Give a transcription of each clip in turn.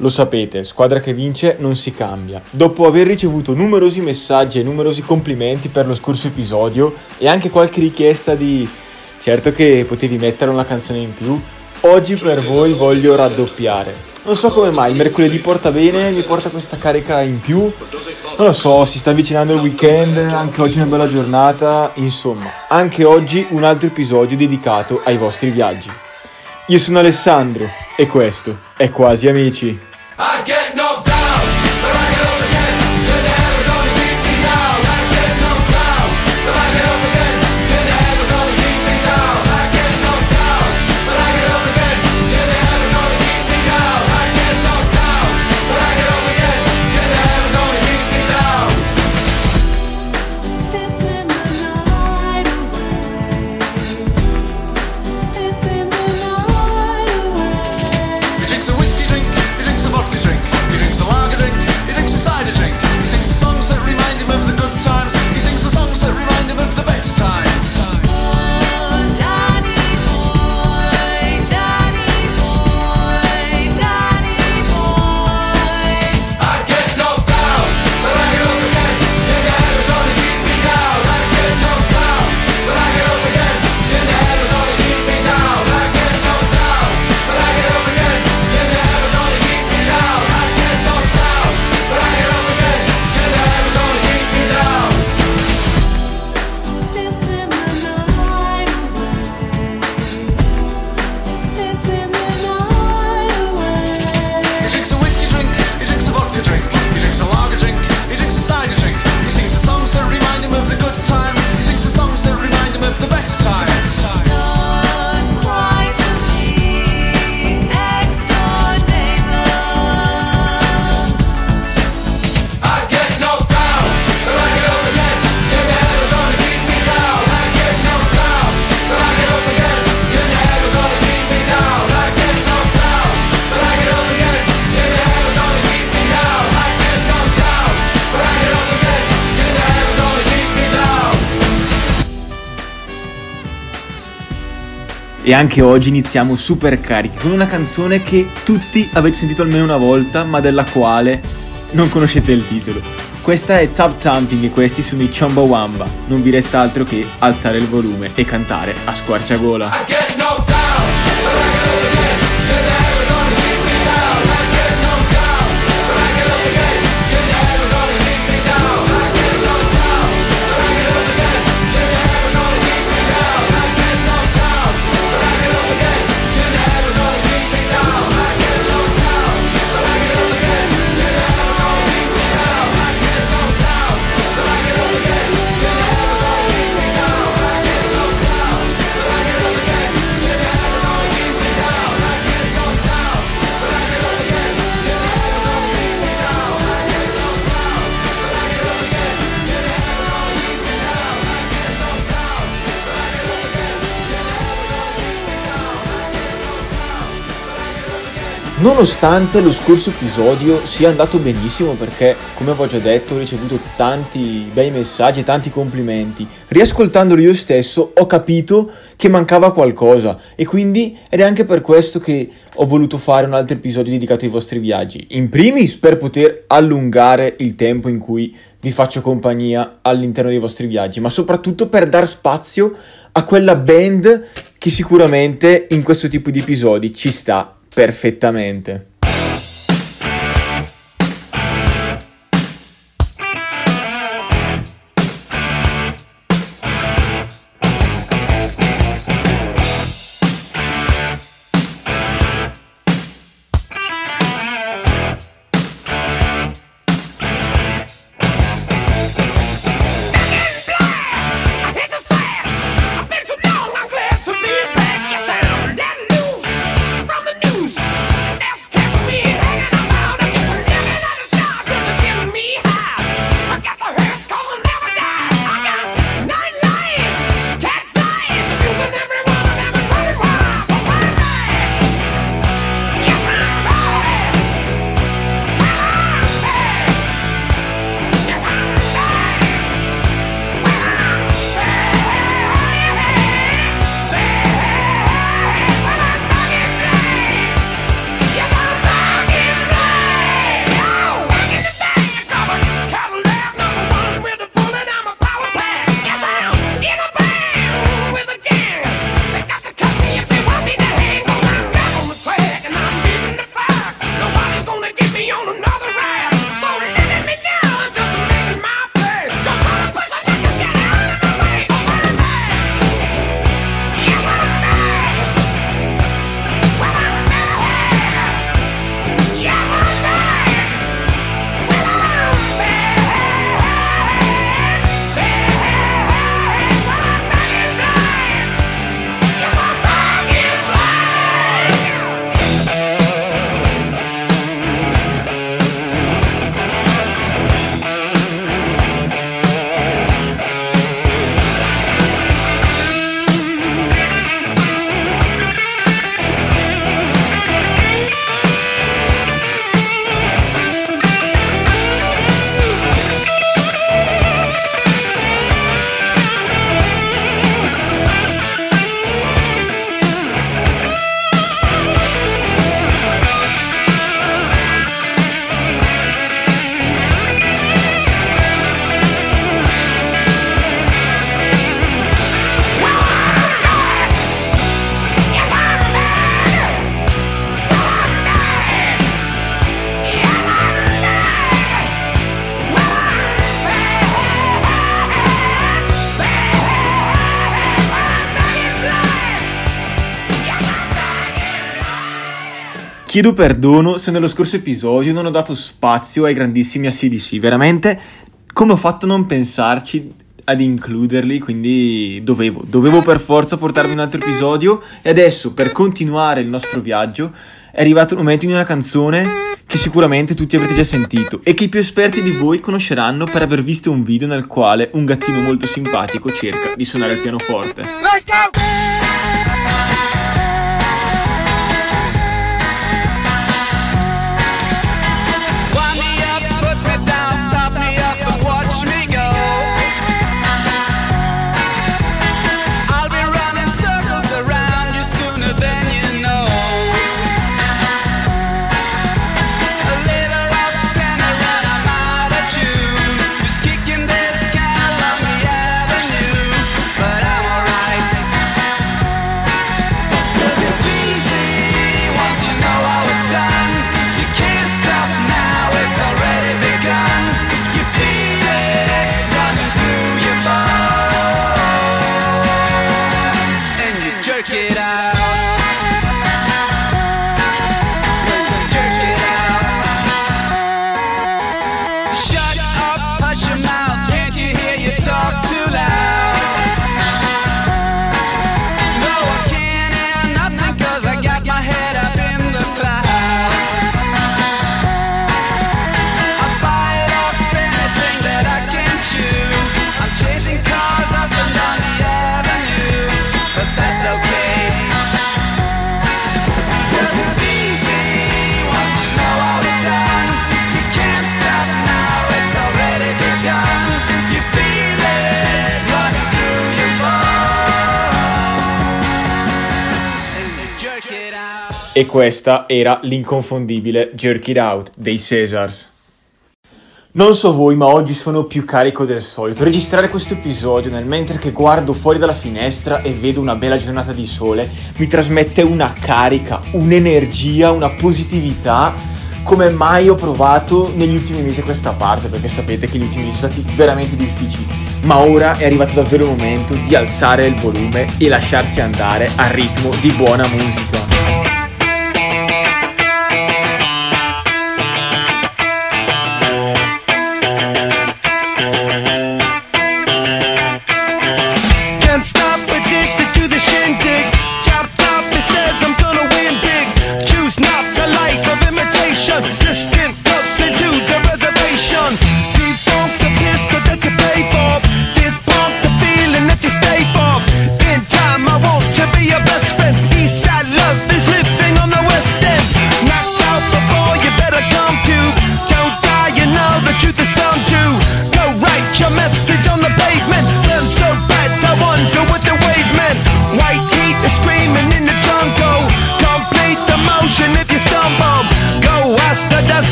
Lo sapete, squadra che vince non si cambia. Dopo aver ricevuto numerosi messaggi e numerosi complimenti per lo scorso episodio e anche qualche richiesta di certo che potevi mettere una canzone in più, oggi per voi voglio raddoppiare. Non so come mai, mercoledì porta bene, mi porta questa carica in più. Non lo so, si sta avvicinando il weekend, anche oggi è una bella giornata, insomma, anche oggi un altro episodio dedicato ai vostri viaggi. Io sono Alessandro e questo è Quasi Amici. I get E anche oggi iniziamo super carichi con una canzone che tutti avete sentito almeno una volta, ma della quale non conoscete il titolo. Questa è Tap Thumping e questi sono i Chumbawamba. Non vi resta altro che alzare il volume e cantare a squarciagola. Nonostante lo scorso episodio sia andato benissimo perché, come ho già detto, ho ricevuto tanti bei messaggi e tanti complimenti, riascoltandolo io stesso ho capito che mancava qualcosa e quindi ed è anche per questo che ho voluto fare un altro episodio dedicato ai vostri viaggi. In primis per poter allungare il tempo in cui vi faccio compagnia all'interno dei vostri viaggi, ma soprattutto per dar spazio a quella band che sicuramente in questo tipo di episodi ci sta perfettamente. Chiedo perdono se nello scorso episodio non ho dato spazio ai grandissimi ACDC, veramente come ho fatto a non pensarci ad includerli, quindi dovevo, dovevo per forza portarvi un altro episodio e adesso per continuare il nostro viaggio è arrivato il momento di una canzone che sicuramente tutti avete già sentito e che i più esperti di voi conosceranno per aver visto un video nel quale un gattino molto simpatico cerca di suonare il pianoforte. Let's go! E questa era l'inconfondibile Jerk It Out dei Cesars. Non so voi, ma oggi sono più carico del solito. Registrare questo episodio nel mentre che guardo fuori dalla finestra e vedo una bella giornata di sole mi trasmette una carica, un'energia, una positività come mai ho provato negli ultimi mesi a questa parte, perché sapete che gli ultimi mesi sono stati veramente difficili. Ma ora è arrivato davvero il momento di alzare il volume e lasciarsi andare al ritmo di buona musica.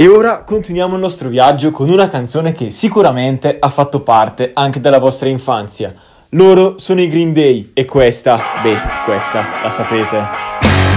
E ora continuiamo il nostro viaggio con una canzone che sicuramente ha fatto parte anche della vostra infanzia. Loro sono i Green Day e questa, beh, questa la sapete.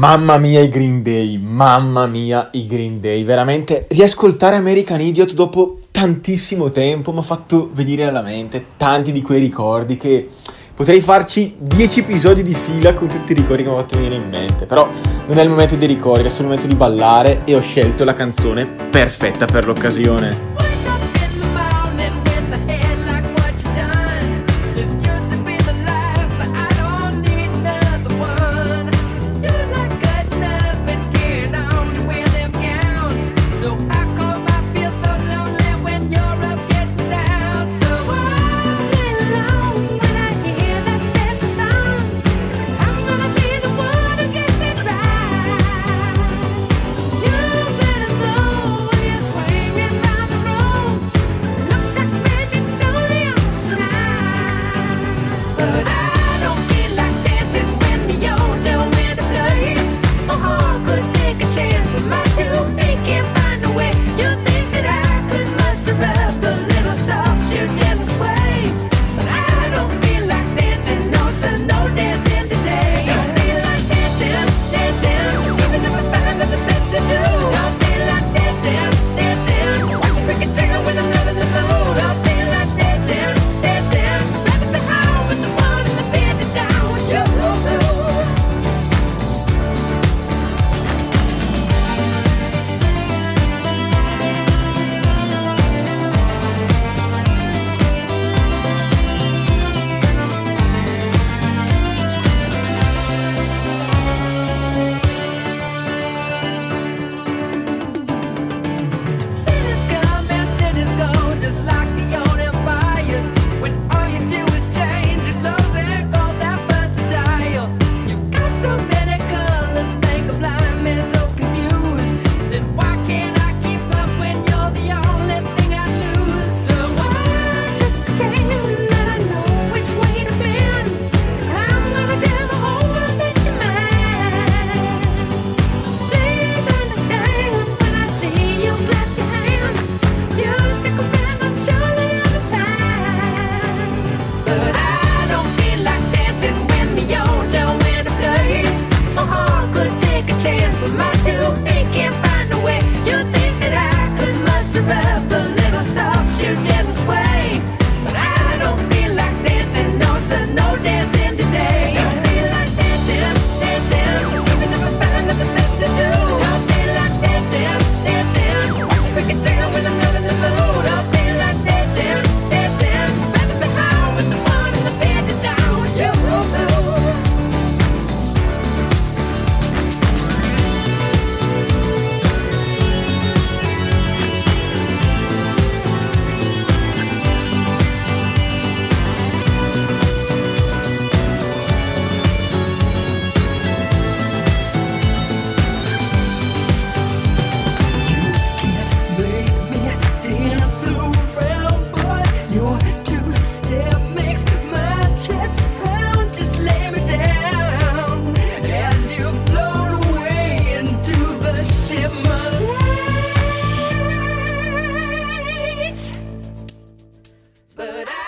Mamma mia i Green Day, mamma mia i Green Day, veramente riascoltare American Idiot dopo tantissimo tempo mi ha fatto venire alla mente tanti di quei ricordi che potrei farci 10 episodi di fila con tutti i ricordi che mi ha fatto venire in mente, però non è il momento dei ricordi, è solo il momento di ballare e ho scelto la canzone perfetta per l'occasione.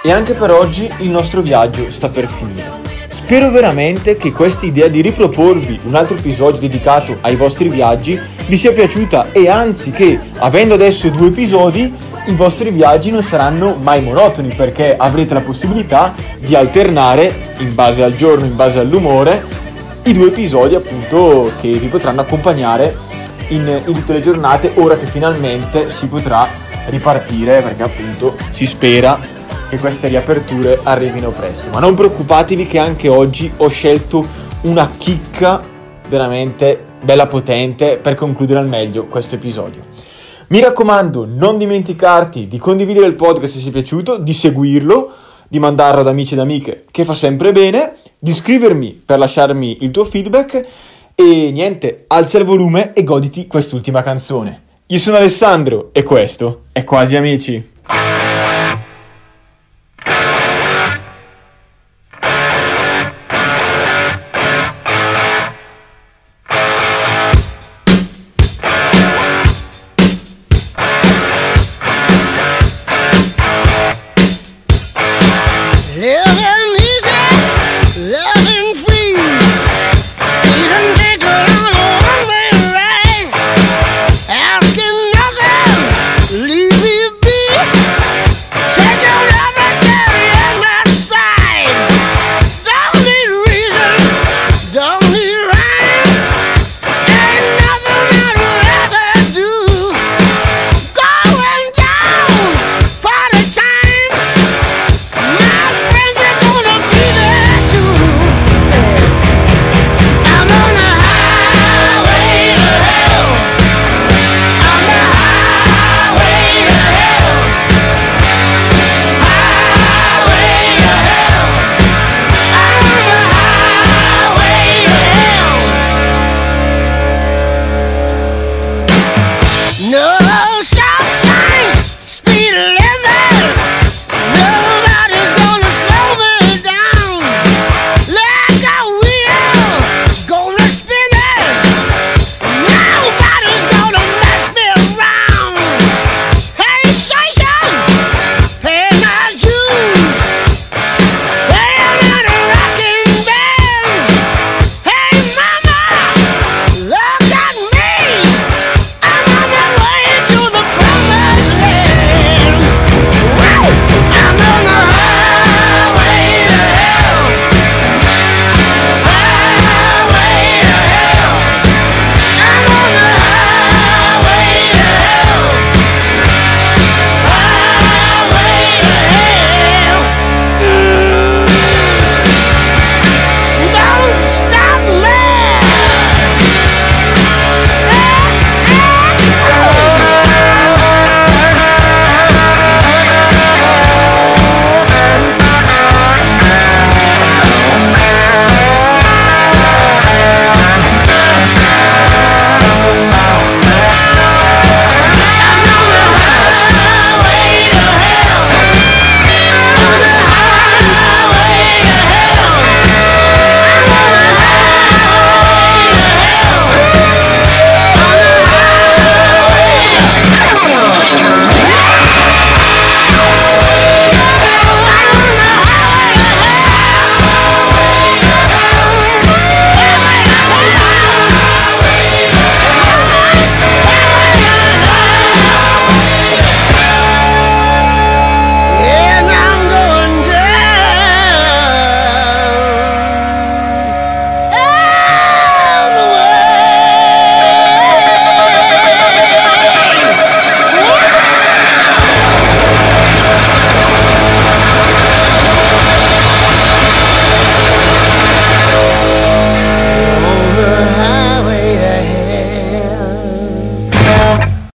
E anche per oggi il nostro viaggio sta per finire. Spero veramente che questa idea di riproporvi un altro episodio dedicato ai vostri viaggi vi sia piaciuta e anzi che, avendo adesso due episodi, i vostri viaggi non saranno mai monotoni perché avrete la possibilità di alternare, in base al giorno, in base all'umore, i due episodi appunto che vi potranno accompagnare in, in tutte le giornate ora che finalmente si potrà ripartire perché appunto si spera che queste riaperture arrivino presto. Ma non preoccupatevi che anche oggi ho scelto una chicca veramente bella potente per concludere al meglio questo episodio. Mi raccomando, non dimenticarti di condividere il podcast se ti è piaciuto, di seguirlo, di mandarlo ad amici ed amiche che fa sempre bene di scrivermi per lasciarmi il tuo feedback e niente, alza il volume e goditi quest'ultima canzone. Io sono Alessandro e questo è Quasi Amici.